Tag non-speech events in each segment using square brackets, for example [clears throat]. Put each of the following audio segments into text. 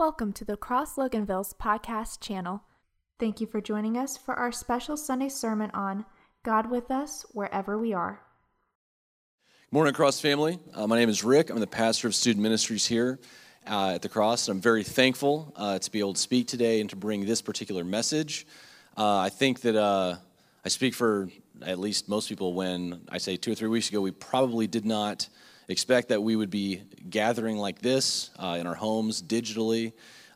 Welcome to the Cross Loganville's podcast channel. Thank you for joining us for our special Sunday sermon on God with us wherever we are. Good Morning, Cross family. Uh, my name is Rick. I'm the pastor of student ministries here uh, at the Cross. And I'm very thankful uh, to be able to speak today and to bring this particular message. Uh, I think that uh, I speak for at least most people when I say two or three weeks ago, we probably did not expect that we would be gathering like this uh, in our homes digitally.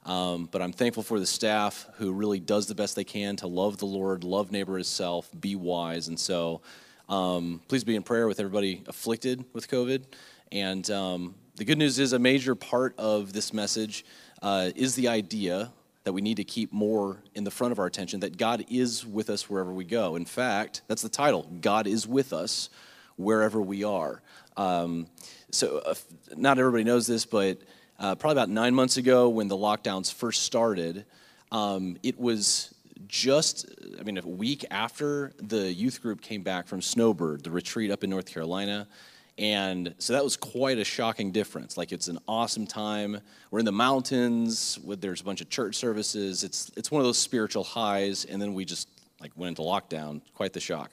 Um, but I'm thankful for the staff who really does the best they can to love the Lord, love neighbor as self, be wise. And so um, please be in prayer with everybody afflicted with COVID. And um, the good news is a major part of this message uh, is the idea that we need to keep more in the front of our attention that God is with us wherever we go. In fact, that's the title God is with us wherever we are. Um, so, uh, not everybody knows this, but uh, probably about nine months ago when the lockdowns first started, um, it was just, I mean, a week after the youth group came back from Snowbird, the retreat up in North Carolina. And so that was quite a shocking difference. Like it's an awesome time. We're in the mountains. There's a bunch of church services. It's it's one of those spiritual highs. And then we just like went into lockdown. Quite the shock.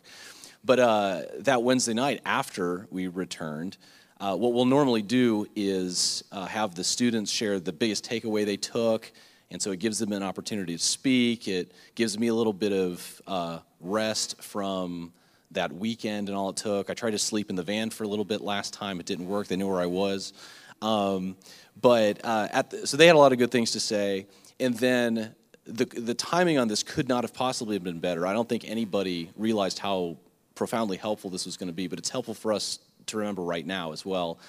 But uh, that Wednesday night after we returned, uh, what we'll normally do is uh, have the students share the biggest takeaway they took. And so it gives them an opportunity to speak. It gives me a little bit of uh, rest from that weekend and all it took. I tried to sleep in the van for a little bit last time. It didn't work. They knew where I was. Um, but uh, the, so they had a lot of good things to say. And then the, the timing on this could not have possibly been better. I don't think anybody realized how profoundly helpful this was going to be, but it's helpful for us to remember right now as well.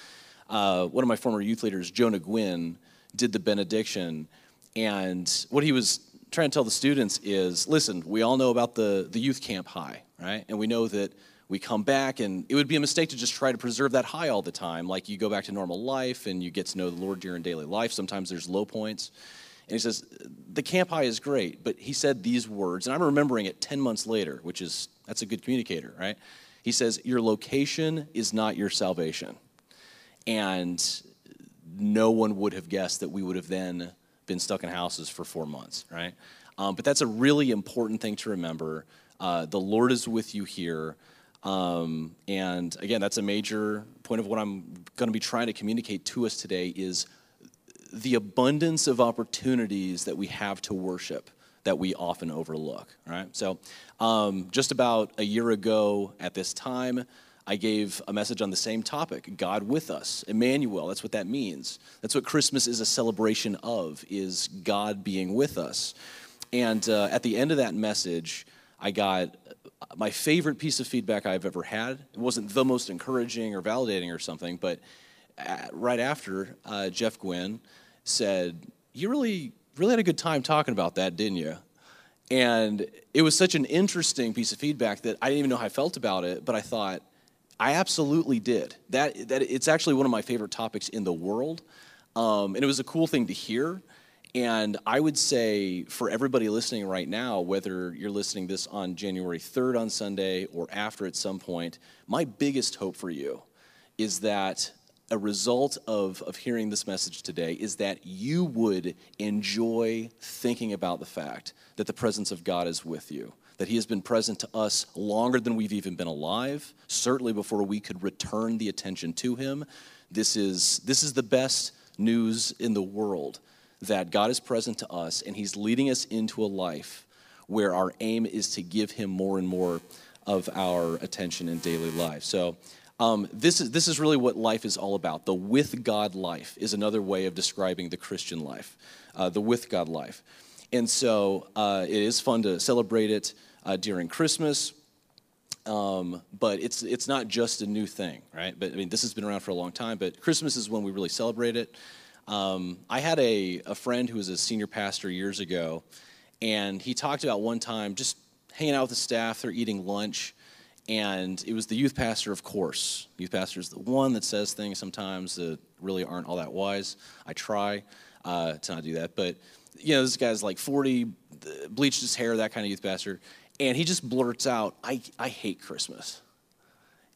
Uh, one of my former youth leaders, Jonah Gwynn, did the benediction. And what he was trying to tell the students is listen, we all know about the, the youth camp high, right? And we know that we come back, and it would be a mistake to just try to preserve that high all the time. Like you go back to normal life and you get to know the Lord during daily life. Sometimes there's low points. And he says, the camp high is great, but he said these words, and I'm remembering it 10 months later, which is, that's a good communicator, right? He says, Your location is not your salvation. And no one would have guessed that we would have then been stuck in houses for four months, right? Um, but that's a really important thing to remember. Uh, the Lord is with you here. Um, and again, that's a major point of what I'm going to be trying to communicate to us today is the abundance of opportunities that we have to worship that we often overlook, right? So, um, just about a year ago at this time, I gave a message on the same topic God with us, Emmanuel. That's what that means. That's what Christmas is a celebration of, is God being with us. And uh, at the end of that message, I got my favorite piece of feedback I've ever had. It wasn't the most encouraging or validating or something, but uh, right after, uh, Jeff Gwynn said, You really, really had a good time talking about that, didn't you? And it was such an interesting piece of feedback that I didn't even know how I felt about it, but I thought, I absolutely did. That, that it's actually one of my favorite topics in the world. Um, and it was a cool thing to hear. And I would say for everybody listening right now, whether you're listening this on January 3rd on Sunday or after at some point, my biggest hope for you is that a result of, of hearing this message today is that you would enjoy thinking about the fact that the presence of God is with you that He has been present to us longer than we've even been alive, certainly before we could return the attention to Him. This is, this is the best news in the world that God is present to us and He's leading us into a life where our aim is to give Him more and more of our attention in daily life. So, um, this, is, this is really what life is all about. The with God life is another way of describing the Christian life, uh, the with God life. And so uh, it is fun to celebrate it uh, during Christmas. Um, but it's it's not just a new thing, right? But I mean, this has been around for a long time. But Christmas is when we really celebrate it. Um, I had a, a friend who was a senior pastor years ago, and he talked about one time just hanging out with the staff. They're eating lunch, and it was the youth pastor, of course. Youth pastor is the one that says things sometimes that really aren't all that wise. I try uh, to not do that, but you know, this guy's like 40, bleached his hair, that kind of youth pastor. And he just blurts out, I, I hate Christmas.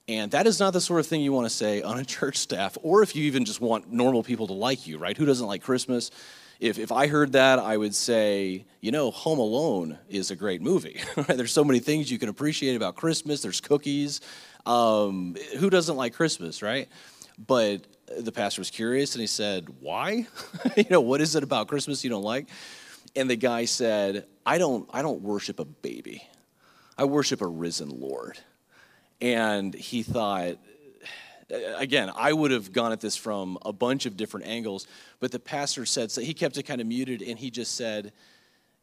And that is not the sort of thing you want to say on a [laughs] church staff, or if you even just want normal people to like you, right? Who doesn't like Christmas? If, if I heard that, I would say, you know, Home Alone is a great movie. [laughs] There's so many things you can appreciate about Christmas. There's cookies. Um, who doesn't like Christmas, right? But the pastor was curious and he said, Why? [laughs] you know, what is it about Christmas you don't like? And the guy said, I don't, I don't worship a baby. I worship a risen Lord. And he thought, again, I would have gone at this from a bunch of different angles, but the pastor said, so he kept it kind of muted and he just said,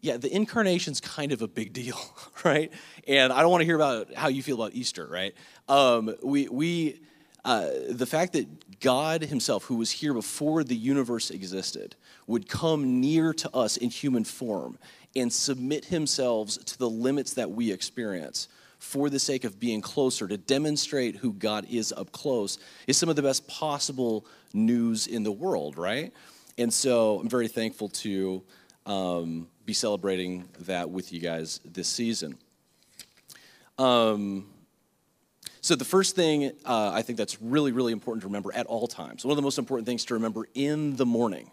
yeah, the incarnation's kind of a big deal, [laughs] right? And I don't want to hear about how you feel about Easter, right? Um, we, we, uh, the fact that God Himself, who was here before the universe existed, would come near to us in human form and submit Himself to the limits that we experience for the sake of being closer, to demonstrate who God is up close, is some of the best possible news in the world, right? And so I'm very thankful to um, be celebrating that with you guys this season. Um, so, the first thing uh, I think that's really, really important to remember at all times, one of the most important things to remember in the morning,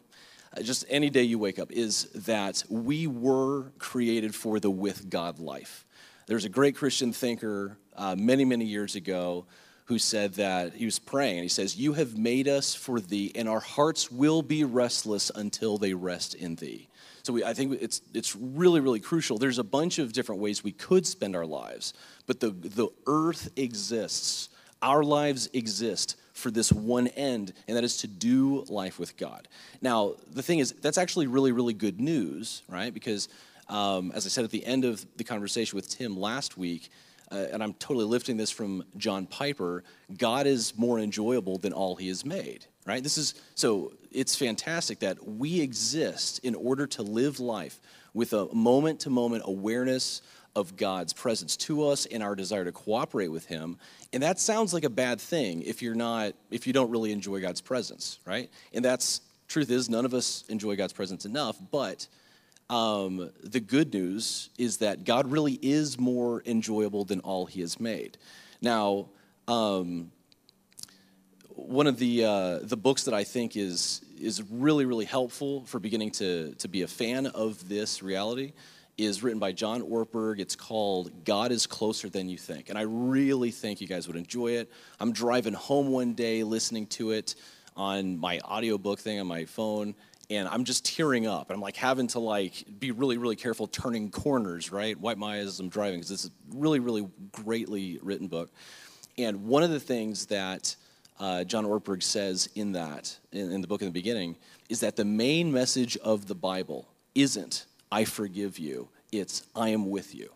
uh, just any day you wake up, is that we were created for the with God life. There's a great Christian thinker uh, many, many years ago who said that he was praying and he says, You have made us for thee, and our hearts will be restless until they rest in thee. So we, I think it's, it's really, really crucial. There's a bunch of different ways we could spend our lives, but the, the earth exists. Our lives exist for this one end, and that is to do life with God. Now, the thing is, that's actually really, really good news, right? Because, um, as I said at the end of the conversation with Tim last week, uh, and I'm totally lifting this from John Piper, God is more enjoyable than all he has made, right? This is so it's fantastic that we exist in order to live life with a moment to moment awareness of God's presence to us and our desire to cooperate with him. And that sounds like a bad thing if you're not if you don't really enjoy God's presence, right? And that's truth is none of us enjoy God's presence enough, but um, the good news is that God really is more enjoyable than all He has made. Now, um, one of the uh, the books that I think is is really really helpful for beginning to to be a fan of this reality is written by John Ortberg. It's called God is Closer Than You Think. And I really think you guys would enjoy it. I'm driving home one day listening to it on my audiobook thing on my phone and I'm just tearing up. And I'm like having to like be really, really careful turning corners, right? Wipe my eyes as I'm driving because this is a really, really greatly written book. And one of the things that uh, John Ortberg says in that, in, in the book in the beginning, is that the main message of the Bible isn't "I forgive you," it's "I am with you."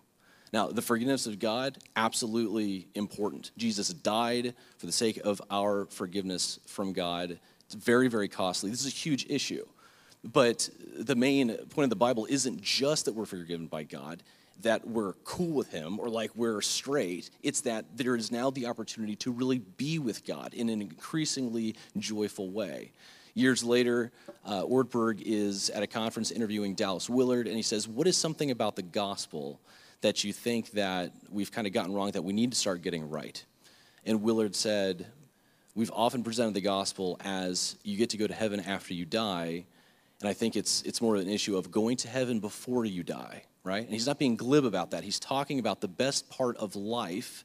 Now, the forgiveness of God, absolutely important. Jesus died for the sake of our forgiveness from God. It's very, very costly. This is a huge issue. But the main point of the Bible isn't just that we're forgiven by God, that we're cool with Him or like we're straight. It's that there is now the opportunity to really be with God in an increasingly joyful way. Years later, uh, Ortberg is at a conference interviewing Dallas Willard, and he says, What is something about the gospel that you think that we've kind of gotten wrong that we need to start getting right? And Willard said, We've often presented the gospel as you get to go to heaven after you die, and I think it's, it's more of an issue of going to heaven before you die, right? And he's not being glib about that. He's talking about the best part of life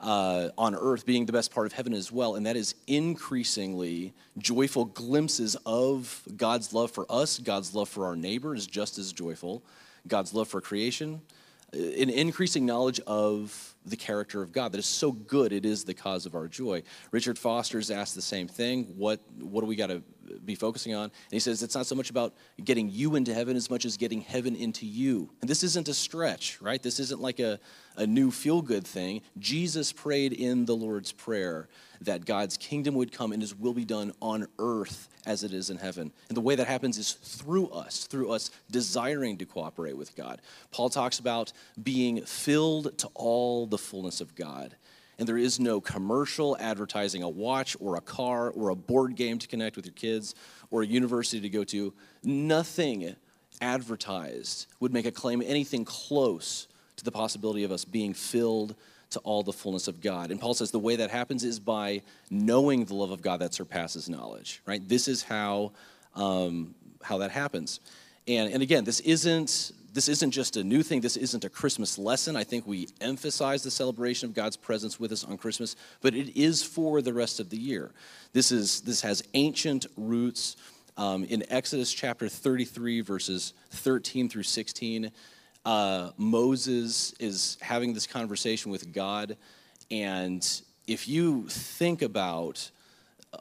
uh, on earth being the best part of heaven as well, and that is increasingly joyful glimpses of God's love for us, God's love for our neighbor is just as joyful, God's love for creation, an increasing knowledge of the character of God that is so good it is the cause of our joy. Richard Foster's asked the same thing. What what do we got to be focusing on? And he says it's not so much about getting you into heaven as much as getting heaven into you. And this isn't a stretch, right? This isn't like a, a new feel good thing. Jesus prayed in the Lord's Prayer that God's kingdom would come and his will be done on earth as it is in heaven. And the way that happens is through us, through us desiring to cooperate with God. Paul talks about being filled to all the fullness of God. And there is no commercial advertising a watch or a car or a board game to connect with your kids or a university to go to. Nothing advertised would make a claim anything close to the possibility of us being filled to all the fullness of God. And Paul says the way that happens is by knowing the love of God that surpasses knowledge, right? This is how um, how that happens. And, and again, this isn't this isn't just a new thing. This isn't a Christmas lesson. I think we emphasize the celebration of God's presence with us on Christmas, but it is for the rest of the year. This, is, this has ancient roots. Um, in Exodus chapter 33, verses 13 through 16, uh, Moses is having this conversation with God. And if you think about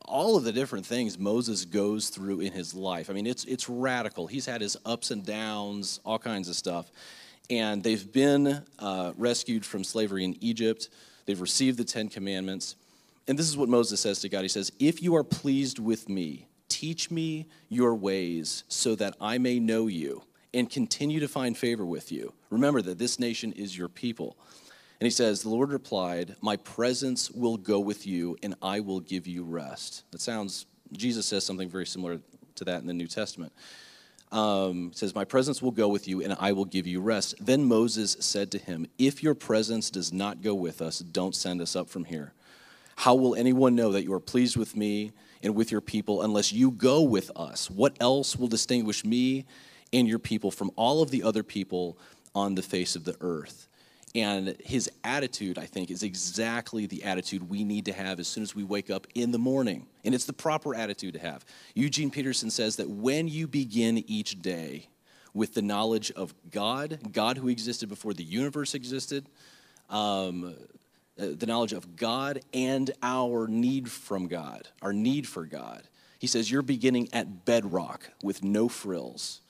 all of the different things Moses goes through in his life. I mean, it's, it's radical. He's had his ups and downs, all kinds of stuff. And they've been uh, rescued from slavery in Egypt. They've received the Ten Commandments. And this is what Moses says to God He says, If you are pleased with me, teach me your ways so that I may know you and continue to find favor with you. Remember that this nation is your people. And he says, The Lord replied, My presence will go with you, and I will give you rest. That sounds, Jesus says something very similar to that in the New Testament. Um, says, My presence will go with you, and I will give you rest. Then Moses said to him, If your presence does not go with us, don't send us up from here. How will anyone know that you are pleased with me and with your people unless you go with us? What else will distinguish me and your people from all of the other people on the face of the earth? And his attitude, I think, is exactly the attitude we need to have as soon as we wake up in the morning. And it's the proper attitude to have. Eugene Peterson says that when you begin each day with the knowledge of God, God who existed before the universe existed, um, uh, the knowledge of God and our need from God, our need for God. He says you're beginning at bedrock with no frills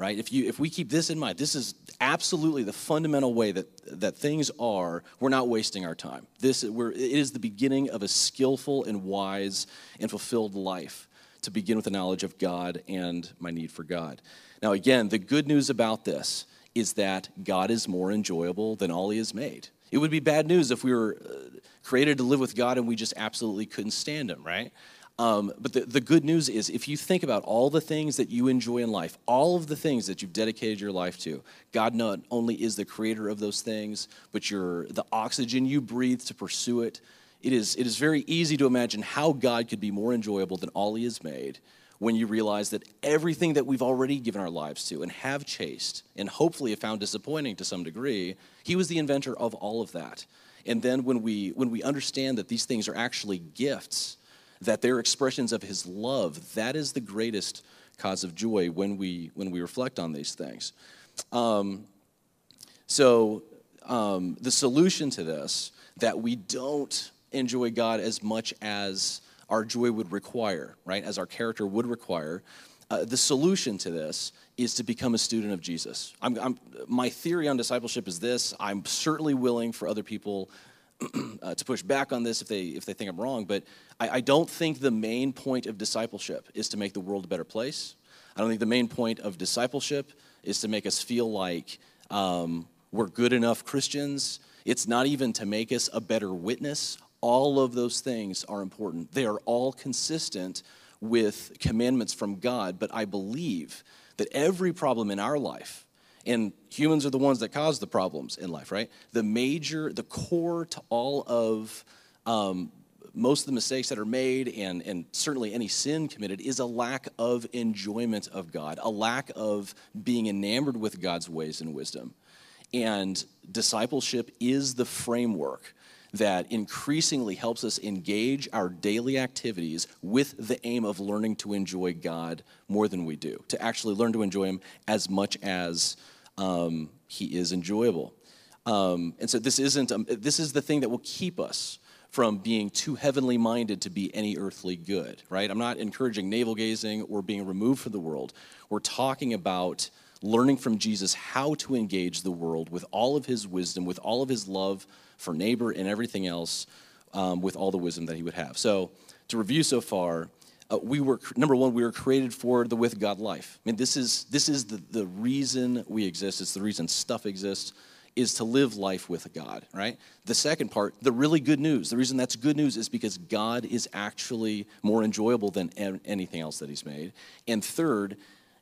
right? If, you, if we keep this in mind, this is absolutely the fundamental way that, that things are, we're not wasting our time. This, we're, it is the beginning of a skillful and wise and fulfilled life to begin with the knowledge of God and my need for God. Now, again, the good news about this is that God is more enjoyable than all He has made. It would be bad news if we were uh, created to live with God and we just absolutely couldn't stand Him, right? Um, but the, the good news is, if you think about all the things that you enjoy in life, all of the things that you've dedicated your life to, God not only is the creator of those things, but you're the oxygen you breathe to pursue it. It is, it is very easy to imagine how God could be more enjoyable than all He has made when you realize that everything that we've already given our lives to and have chased and hopefully have found disappointing to some degree, He was the inventor of all of that. And then when we, when we understand that these things are actually gifts, that they're expressions of his love. That is the greatest cause of joy when we, when we reflect on these things. Um, so, um, the solution to this, that we don't enjoy God as much as our joy would require, right, as our character would require, uh, the solution to this is to become a student of Jesus. I'm, I'm, my theory on discipleship is this I'm certainly willing for other people [clears throat] uh, to push back on this if they if they think I'm wrong, but I, I, don't think the main point of discipleship is to make the world a better place. I don't think the main point of discipleship is to make us feel like um, we're good enough Christians. It's not even to make us a better witness. All of those things are important. They are all consistent with commandments from God, but I believe that every problem in our life and humans are the ones that cause the problems in life, right? The major, the core to all of um, most of the mistakes that are made and, and certainly any sin committed is a lack of enjoyment of God, a lack of being enamored with God's ways and wisdom. And discipleship is the framework that increasingly helps us engage our daily activities with the aim of learning to enjoy God more than we do, to actually learn to enjoy Him as much as um, He is enjoyable. Um, and so this isn't um, this is the thing that will keep us from being too heavenly minded to be any earthly good, right? I'm not encouraging navel gazing or being removed from the world. We're talking about learning from Jesus how to engage the world with all of his wisdom, with all of his love for neighbor and everything else, um, with all the wisdom that he would have. So, to review so far, uh, we were number one we were created for the with god life i mean this is this is the, the reason we exist it's the reason stuff exists is to live life with God, right? The second part, the really good news, the reason that's good news is because God is actually more enjoyable than anything else that He's made. And third,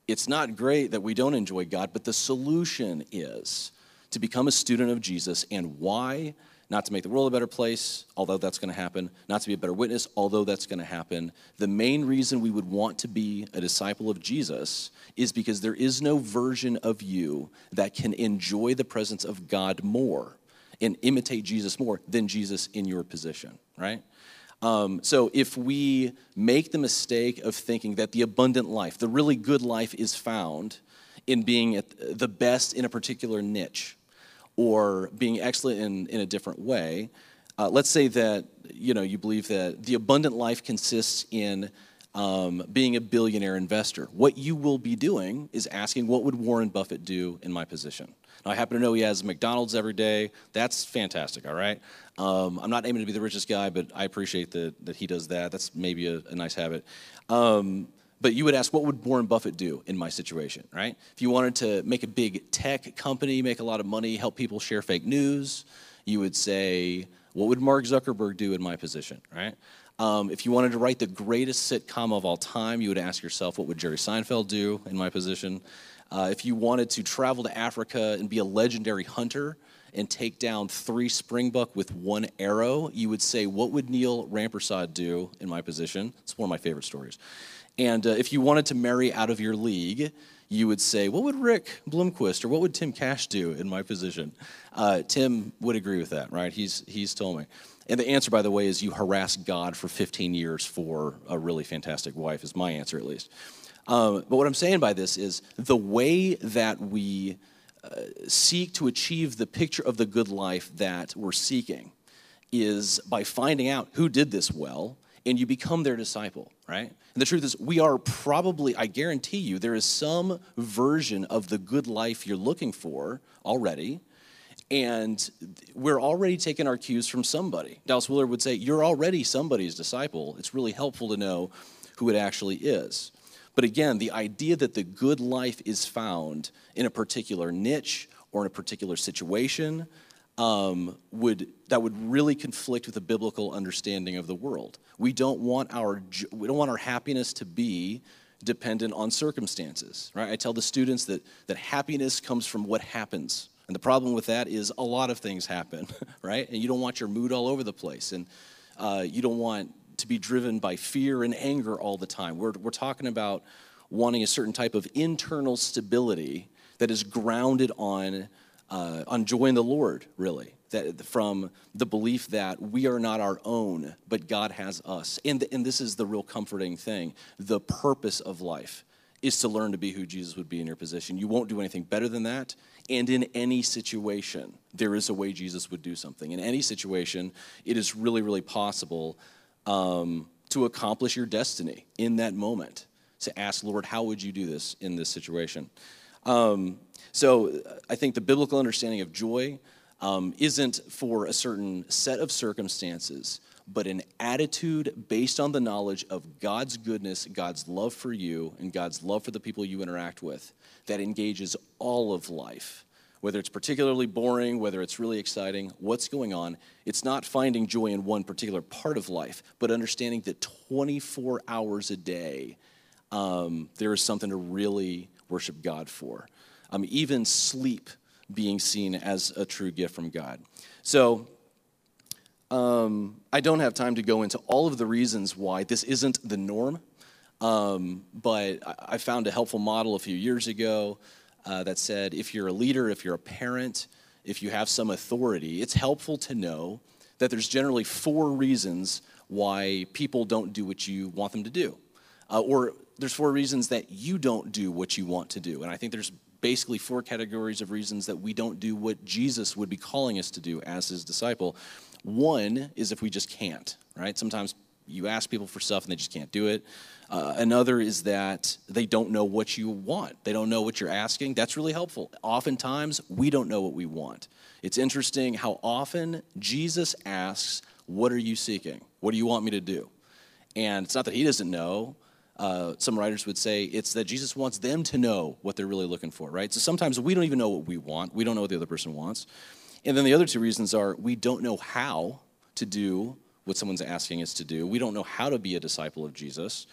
it's not great that we don't enjoy God, but the solution is to become a student of Jesus. And why? not to make the world a better place, although that's going to happen, not to be a better witness, although that's going to happen. The main reason we would want to be a disciple of Jesus is because there is no version of you that can enjoy the presence of God more and imitate Jesus more than Jesus in your position, right? Um, so if we make the mistake of thinking that the abundant life, the really good life, is found in being the best in a particular niche, or being excellent in, in a different way. Uh, let's say that you know you believe that the abundant life consists in um, being a billionaire investor. What you will be doing is asking, what would Warren Buffett do in my position? Now, I happen to know he has McDonald's every day. That's fantastic, all right? Um, I'm not aiming to be the richest guy, but I appreciate that, that he does that. That's maybe a, a nice habit. Um, but you would ask, what would Warren Buffett do in my situation, right? If you wanted to make a big tech company, make a lot of money, help people share fake news, you would say, what would Mark Zuckerberg do in my position, right? Um, if you wanted to write the greatest sitcom of all time, you would ask yourself, what would Jerry Seinfeld do in my position? Uh, if you wanted to travel to Africa and be a legendary hunter and take down three springbuck with one arrow, you would say, what would Neil Rampersad do in my position? It's one of my favorite stories. And uh, if you wanted to marry out of your league, you would say, What would Rick Bloomquist or what would Tim Cash do in my position? Uh, Tim would agree with that, right? He's, he's told me. And the answer, by the way, is you harass God for 15 years for a really fantastic wife, is my answer at least. Um, but what I'm saying by this is the way that we seek to achieve the picture of the good life that we're seeking is by finding out who did this well and you become their disciple, right? And the truth is, we are probably, I guarantee you, there is some version of the good life you're looking for already. And we're already taking our cues from somebody. Dallas Willard would say, You're already somebody's disciple. It's really helpful to know who it actually is. But again, the idea that the good life is found in a particular niche or in a particular situation um, would that would really conflict with the biblical understanding of the world. We don't want our we don't want our happiness to be dependent on circumstances, right? I tell the students that that happiness comes from what happens. And the problem with that is a lot of things happen, [laughs] right? And you don't want your mood all over the place. And uh, you don't want to be driven by fear and anger all the time. We're, we're talking about wanting a certain type of internal stability that is grounded on uh, on joy in the Lord, really. That from the belief that we are not our own, but God has us. And, and this is the real comforting thing. The purpose of life is to learn to be who Jesus would be in your position. You won't do anything better than that. And in any situation, there is a way Jesus would do something. In any situation, it is really, really possible um, to accomplish your destiny in that moment. To ask, Lord, how would you do this in this situation? Um, so I think the biblical understanding of joy um, isn't for a certain set of circumstances, but an attitude based on the knowledge of God's goodness, God's love for you, and God's love for the people you interact with that engages all of life. Whether it's particularly boring, whether it's really exciting, what's going on, it's not finding joy in one particular part of life, but understanding that 24 hours a day, um, there is something to really worship God for um, even sleep being seen as a true gift from God. So, um, I don't have time to go into all of the reasons why this isn't the norm, um, but I found a helpful model a few years ago uh, that said if you're a leader, if you're a parent, if you have some authority, it's helpful to know that there's generally four reasons why people don't do what you want them to do. Uh, or there's four reasons that you don't do what you want to do. And I think there's basically four categories of reasons that we don't do what Jesus would be calling us to do as his disciple. One is if we just can't, right? Sometimes you ask people for stuff and they just can't do it. Uh, another is that they don't know what you want. They don't know what you're asking. That's really helpful. Oftentimes, we don't know what we want. It's interesting how often Jesus asks, What are you seeking? What do you want me to do? And it's not that he doesn't know, uh, some writers would say it's that Jesus wants them to know what they're really looking for, right? So sometimes we don't even know what we want. We don't know what the other person wants. And then the other two reasons are we don't know how to do what someone's asking us to do. We don't know how to be a disciple of Jesus.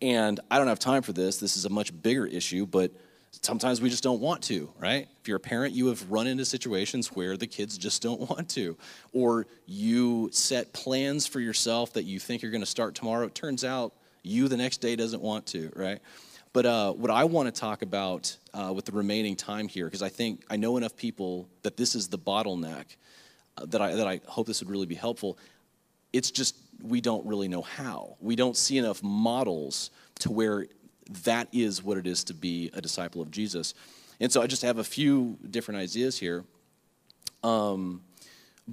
And I don't have time for this. This is a much bigger issue, but Sometimes we just don't want to, right? If you're a parent, you have run into situations where the kids just don't [laughs] want to. Or you set plans for yourself that you think you're going to start tomorrow. It turns out you the next day doesn't want to, right? But uh, what I want to talk about uh, with the remaining time here, because I think I know enough people that this is the bottleneck, uh, that, I, that I hope this would really be helpful. It's just we don't really know how. We don't see enough models to where that is what it is to be a disciple of Jesus. And so I just have a few different ideas here. Um,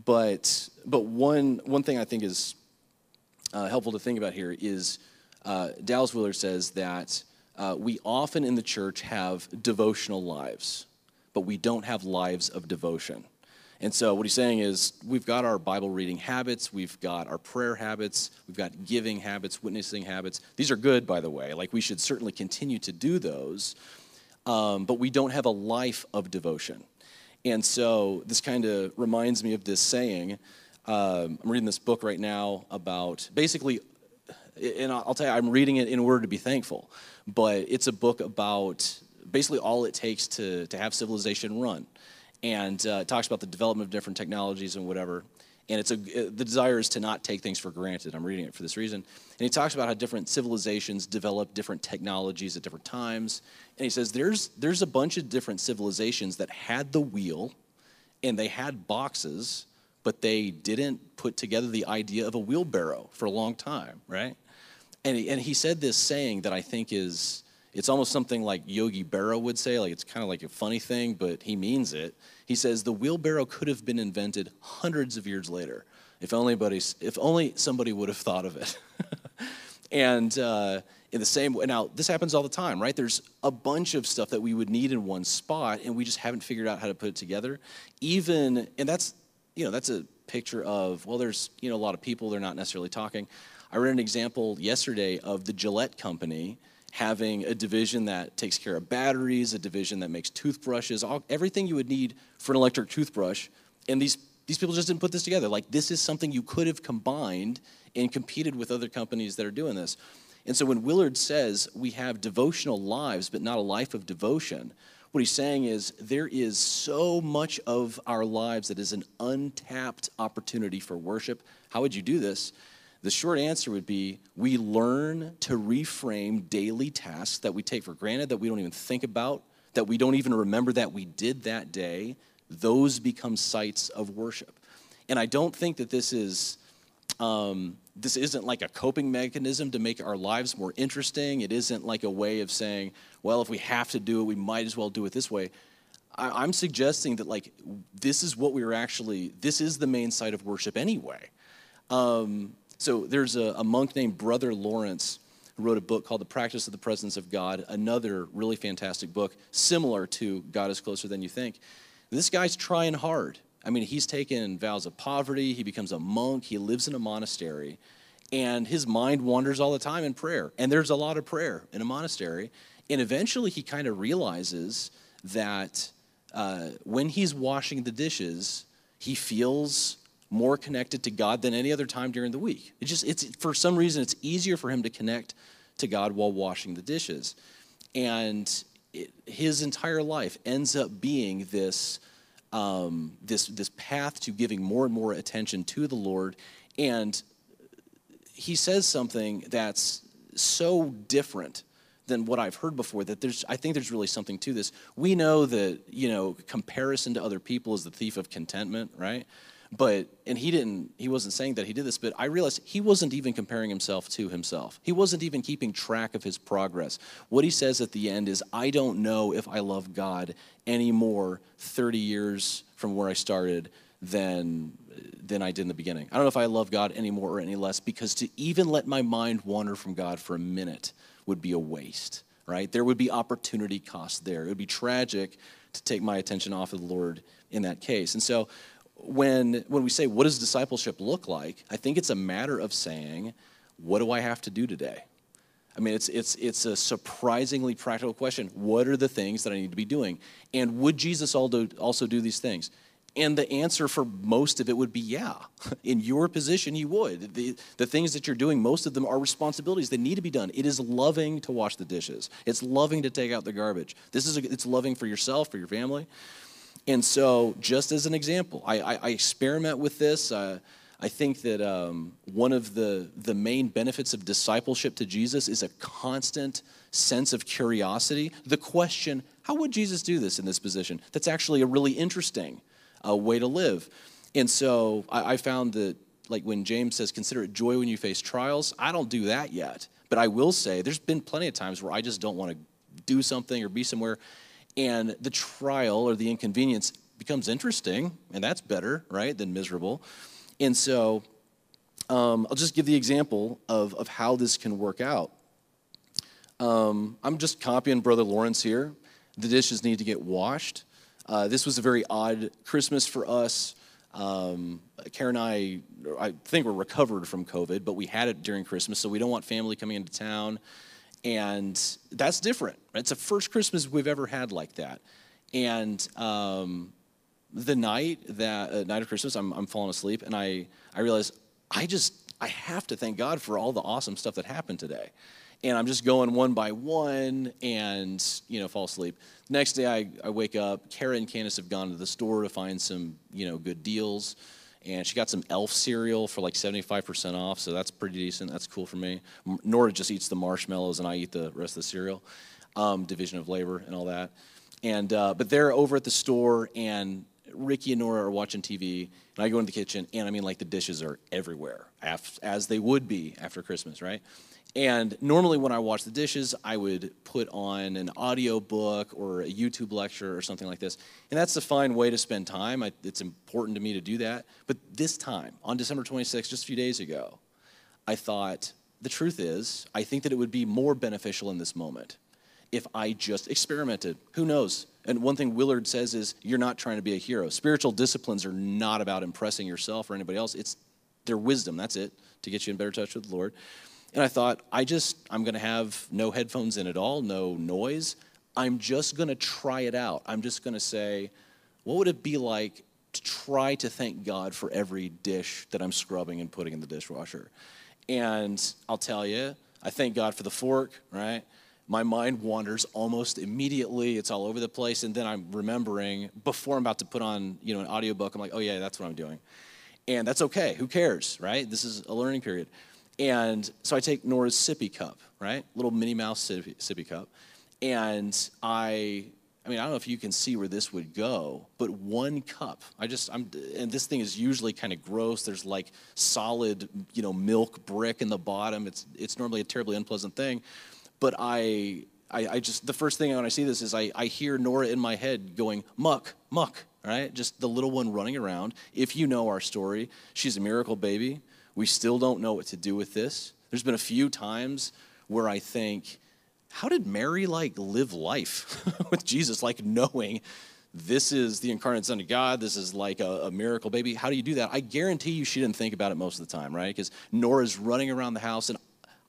but but one, one thing I think is uh, helpful to think about here is uh, Dallas Willard says that uh, we often in the church have devotional lives, but we don't have lives of devotion. And so, what he's saying is, we've got our Bible reading habits, we've got our prayer habits, we've got giving habits, witnessing habits. These are good, by the way. Like, we should certainly continue to do those, um, but we don't have a life of devotion. And so, this kind of reminds me of this saying. Um, I'm reading this book right now about basically, and I'll tell you, I'm reading it in order to be thankful, but it's a book about basically all it takes to, to have civilization run and uh, it talks about the development of different technologies and whatever. And it's a, the desire is to not take things for granted. I'm reading it for this reason. And he talks about how different civilizations develop different technologies at different times. And he says there's, there's a bunch of different civilizations that had the wheel and they had boxes, but they didn't put together the idea of a wheelbarrow for a long time, right? And he, and he said this saying that I think is, it's almost something like Yogi Berra would say, like it's kind of like a funny thing, but he means it. He says the wheelbarrow could have been invented hundreds of years later, if only, if only somebody would have thought of it. [laughs] and uh, in the same way, now this happens all the time, right? There's a bunch of stuff that we would need in one spot, and we just haven't figured out how to put it together. Even, and that's, you know, that's a picture of, well, there's, you know, a lot of people, they're not necessarily talking. I read an example yesterday of the Gillette company having a division that takes care of batteries, a division that makes toothbrushes, all, everything you would need for an electric toothbrush. And these, these people just didn't put this together. Like, this is something you could have combined and competed with other companies that are doing this. And so when Willard says we have devotional lives, but not a life of devotion, what he's saying is there is so much of our lives that is an untapped opportunity for worship. How would you do this? The short answer would be we learn to reframe daily tasks that we take for granted, that we don't even think about, that we don't even remember that we did that day. Those become sites of worship. And I don't think that this is. Um, this isn't like a coping mechanism to make our lives more interesting. It isn't like a way of saying, well, if we have to do it, we might as well do it this way. I, am suggesting that like this is what we are actually. This is the main site of worship anyway. Um, so there's a, a monk named Brother Lawrence who wrote a book called The Practice of the Presence of God, another really fantastic book, similar to God is Closer Than You Think. This guy's trying hard. I mean, he's taken vows of poverty, he becomes a monk, he lives in a monastery, and his mind wanders all the time in prayer. And there's a lot of prayer in a monastery. And eventually he kind of realizes that uh, when he's washing the dishes, he feels more connected to God than any other time during the week. It just it's for some reason it's easier for him to connect to God while washing the dishes. And it, his entire life ends up being this um, this this path to giving more and more attention to the Lord. And he says something that's so different than what I've heard before that there's I think there's really something to this. We know that, you know, comparison to other people is the thief of contentment, right? But, and he didn't, he wasn't saying that he did this, but I realized he wasn't even comparing himself to himself. He wasn't even keeping track of his progress. What he says at the end is, I don't know if I love God anymore 30 years from where I started than, than I did in the beginning. I don't know if I love God any more or any less because to even let my mind wander from God for a minute would be a waste, right? There would be opportunity cost there. It would be tragic to take my attention off of the Lord in that case. And so when, when we say, what does discipleship look like? I think it's a matter of saying, what do I have to do today? I mean, it's, it's, it's a surprisingly practical question. What are the things that I need to be doing? And would Jesus also do these things? And the answer for most of it would be yeah. [laughs] In your position, you would. The, the things that you're doing, most of them are responsibilities. They need to be done. It is loving to wash the dishes, it's loving to take out the garbage. This is a, it's loving for yourself, for your family. And so, just as an example, I, I, I experiment with this. Uh, I think that um, one of the, the main benefits of discipleship to Jesus is a constant sense of curiosity. The question, how would Jesus do this in this position? That's actually a really interesting uh, way to live. And so I, I found that, like when James says, consider it joy when you face trials, I don't do that yet. But I will say, there's been plenty of times where I just don't want to do something or be somewhere, and the trial or the inconvenience becomes interesting, and that's better, right, than miserable. And so um, I'll just give the example of, of how this can work out. Um, I'm just copying Brother Lawrence here. The dishes need to get washed. Uh, this was a very odd Christmas for us. Um, Karen and I, I think we're recovered from COVID, but we had it during Christmas, so we don't want family coming into town. And that's different. It's the first Christmas we've ever had like that. And um, the night that uh, night of Christmas, I'm, I'm falling asleep, and I I realize I just I have to thank God for all the awesome stuff that happened today, and I'm just going one by one, and you know fall asleep. Next day, I, I wake up. Kara and Candace have gone to the store to find some you know good deals, and she got some Elf cereal for like 75% off, so that's pretty decent. That's cool for me. Nora just eats the marshmallows, and I eat the rest of the cereal. Um, division of labor and all that. And uh, but they're over at the store, and Ricky and Nora are watching TV, and I go into the kitchen, and I mean, like the dishes are everywhere, as they would be after Christmas, right? And normally, when I wash the dishes, I would put on an audio book or a YouTube lecture or something like this. And that's a fine way to spend time. I, it's important to me to do that. But this time, on December 26th, just a few days ago, I thought, the truth is, I think that it would be more beneficial in this moment if I just experimented. Who knows? And one thing Willard says is you're not trying to be a hero. Spiritual disciplines are not about impressing yourself or anybody else. It's their wisdom. That's it to get you in better touch with the Lord. And I thought, I just, I'm to have no headphones in at all, no noise. I'm just to try it out. I'm just to say, what would it be like to try to thank God for every dish that I'm scrubbing and putting in the dishwasher? And I'll tell you, I thank God for the fork, right? my mind wanders almost immediately. It's all over the place. And then I'm remembering before I'm about to put on, you know, an audiobook, I'm like, oh yeah, that's what I'm doing. And that's okay. Who cares, right? This is a learning period. And so I take Nora's sippy cup, right? Little Minnie Mouse sippy, sippy cup. And I, I mean, I don't know if you can see where this would go, but one cup. I just, I'm, and this thing is usually kind of gross. There's like solid, you know, milk brick in the bottom. It's, it's normally a terribly unpleasant thing but I, I, I, just, the first thing when I see this is I, I hear Nora in my head going, muck, muck, right? Just the little one running around. If you know our story, she's a miracle baby. We still don't know what to do with this. There's been a few times where I think, how did Mary like live life [laughs] with Jesus, like knowing this is the incarnate Son of God, this is like a, a, miracle baby? How do you do that? I guarantee you she didn't think about it most of the time, right? Because Nora's running around the house, and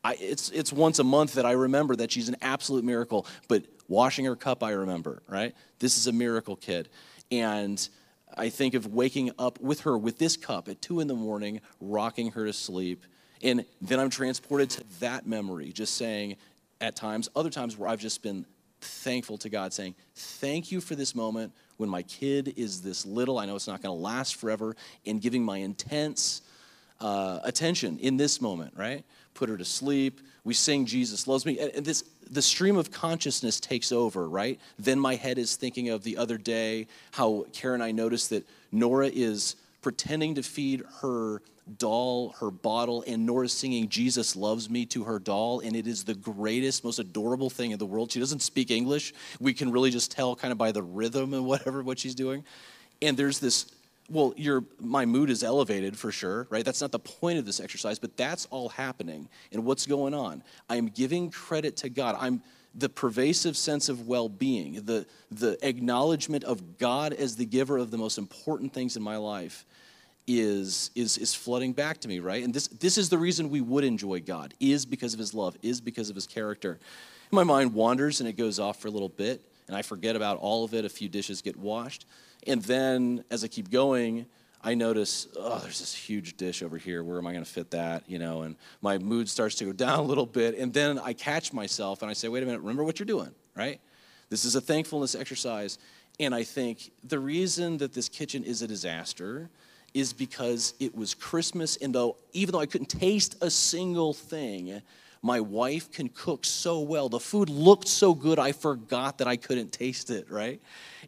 I, it's, it's once a month that I remember that she's an absolute miracle, but washing her cup, I remember, right? This is a miracle kid. And I think of waking up with her with this cup at two in the morning, rocking her to sleep. And then I'm transported to that memory, just saying at times, other times where I've just been thankful to God, saying, Thank you for this moment when my kid is this little. I know it's not going to last forever, and giving my intense uh, attention in this moment, right? Put her to sleep. We sing Jesus loves me. And this the stream of consciousness takes over, right? Then my head is thinking of the other day how Karen and I noticed that Nora is pretending to feed her doll her bottle, and Nora's singing Jesus Loves Me to her doll, and it is the greatest, most adorable thing in the world. She doesn't speak English. We can really just tell kind of by the rhythm and whatever what she's doing. And there's this well, your, my mood is elevated for sure, right? That's not the point of this exercise, but that's all happening. And what's going on? I'm giving credit to God. I'm the pervasive sense of well being, the, the acknowledgement of God as the giver of the most important things in my life is, is, is flooding back to me, right? And this, this is the reason we would enjoy God, is because of his love, is because of his character. my mind wanders and it goes off for a little bit. and I forget about all of it. A few dishes get washed. And then as I keep going, I notice, oh, there's this huge dish over here. Where am I going to fit that? You know, and my mood starts to go [laughs] down a little bit. And then I catch myself and I say, wait a minute, remember what you're doing, right? This is a thankfulness exercise. And I think the reason that this kitchen is a disaster is because it was Christmas, and though even though I couldn't taste a single thing, my wife can cook so well. The food looked so good, I forgot that I couldn't taste it, right?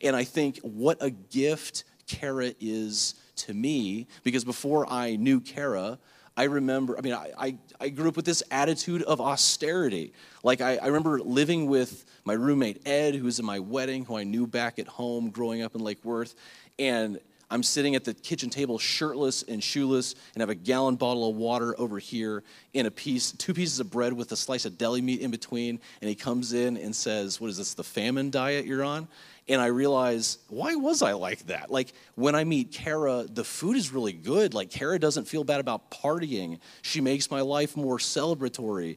And I think what a gift Kara is to me, because before I knew Kara, I remember, I mean, I, I, I, grew up with this attitude of austerity. Like, I, I remember living with my roommate Ed, who was in my wedding, who I knew back at home growing up in Lake Worth. And I'm sitting at the kitchen table shirtless and shoeless and have a gallon bottle of water over here and a piece, two pieces of bread with a slice of deli meat in between. And he comes in and says, What is this, the famine diet you're on? And I realize, why was I like that? Like when I meet Kara, the food is really good. Like Kara doesn't feel bad about partying. She makes my life more celebratory.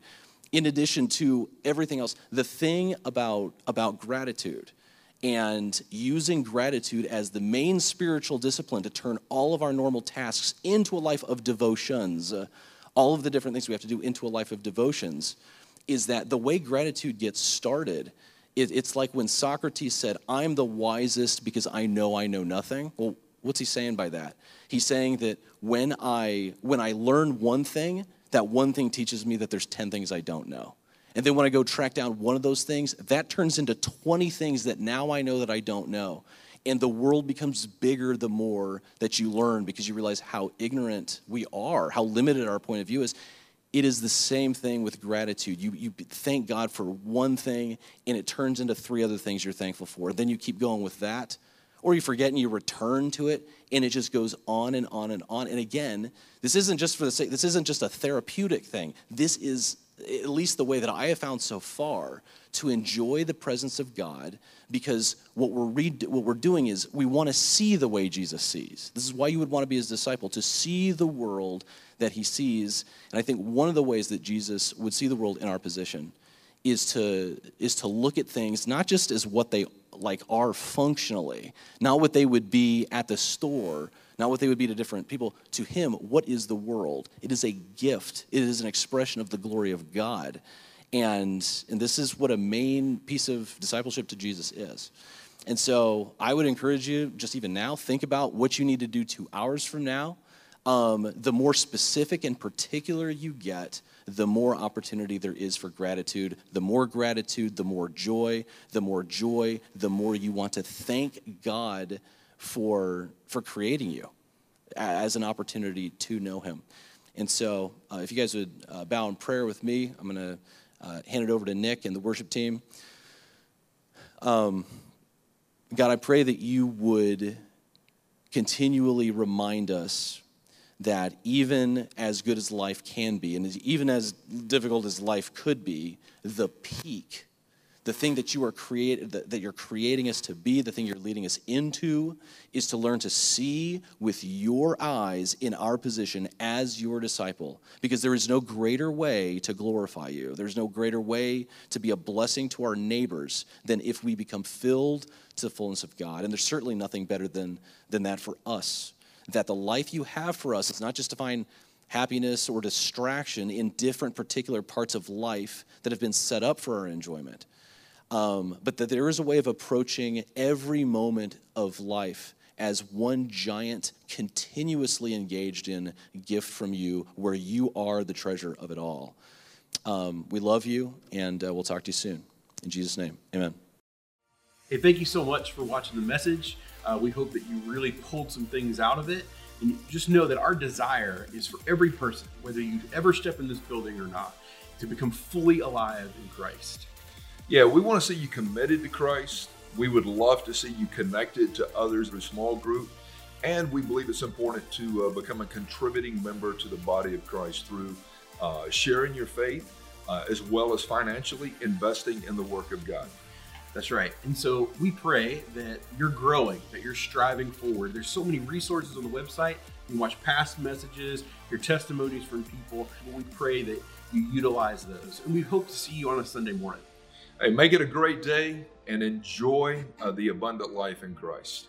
In addition to everything else, the thing about, about gratitude and using gratitude as the main spiritual discipline to turn all of our normal tasks into a life of devotions, uh, all of the different things we have to do into a life of devotions, is that the way gratitude gets started, it, it's like when Socrates said, I'm the wisest because I know I know nothing. Well, what's he saying by that? He's saying that when I, when I learn one thing, that one thing teaches me that there's 10 things I don't know. And then when I go track down one of those things, that turns into 20 things that now I know that I don't know. And the world becomes bigger the more that you learn because you realize how ignorant we are, how limited our point of view is. It is the same thing with gratitude. You, you thank God for one thing, and it turns into three other things you're thankful for. Then you keep going with that, or you forget and you return to it, and it just goes on and on and on. And again, this isn't just for the sake, this isn't just a therapeutic thing. This is at least the way that I have found so far, to enjoy the presence of God because what we're, read, what we're doing is we want to see the way Jesus sees. This is why you would want to be his disciple, to see the world that he sees. And I think one of the ways that Jesus would see the world in our position is to, is to look at things not just as what they like are functionally, not what they would be at the store, not what they would be to different people. To him, what is the world? It is a gift, it is an expression of the glory of God. And, and this is what a main piece of discipleship to Jesus is. And so I would encourage you, just even now, think about what you need to do two hours from now. Um, the more specific and particular you get, the more opportunity there is for gratitude. The more gratitude, the more joy. The more joy, the more you want to thank God for, for creating you as an opportunity to know Him. And so, uh, if you guys would uh, bow in prayer with me, I'm going to uh, hand it over to Nick and the worship team. Um, God, I pray that you would continually remind us that even as good as life can be, and even as difficult as life could be, the peak the thing that you are created that, you're creating us to be the thing you're leading us into is to learn to see with your eyes in our position as your disciple. Because there is no greater way to glorify you. There's no greater way to be a blessing to our neighbors than if we become filled to the fullness of god. And there's certainly nothing better than than that for us. That the life you have for us is not just to find happiness or distraction in different particular parts of life that have been set up for our enjoyment um, but that there is a way of approaching every moment of life as one giant, continuously engaged in gift from you, where you are the treasure of it all. Um, we love you, and uh, we'll talk to you soon. In Jesus' name, amen. Hey, thank you so much for watching the message. Uh, we hope that you really pulled some things out of it. And just know that our desire is for every person, whether you ever step in this building or not, to become fully alive in Christ. Yeah, we want to see you committed to Christ. We would love to see you connected to others in a small group. And we believe it's important to uh, become a contributing member to the body of Christ through uh, sharing your faith uh, as well as financially investing in the work of God. That's right. And so we pray that you're growing, that you're striving forward. There's so many resources on the website. You can watch past messages, your testimonies from people. We pray that you utilize those. And we hope to see you on a Sunday morning. Hey, make it a great day and enjoy uh, the abundant life in Christ.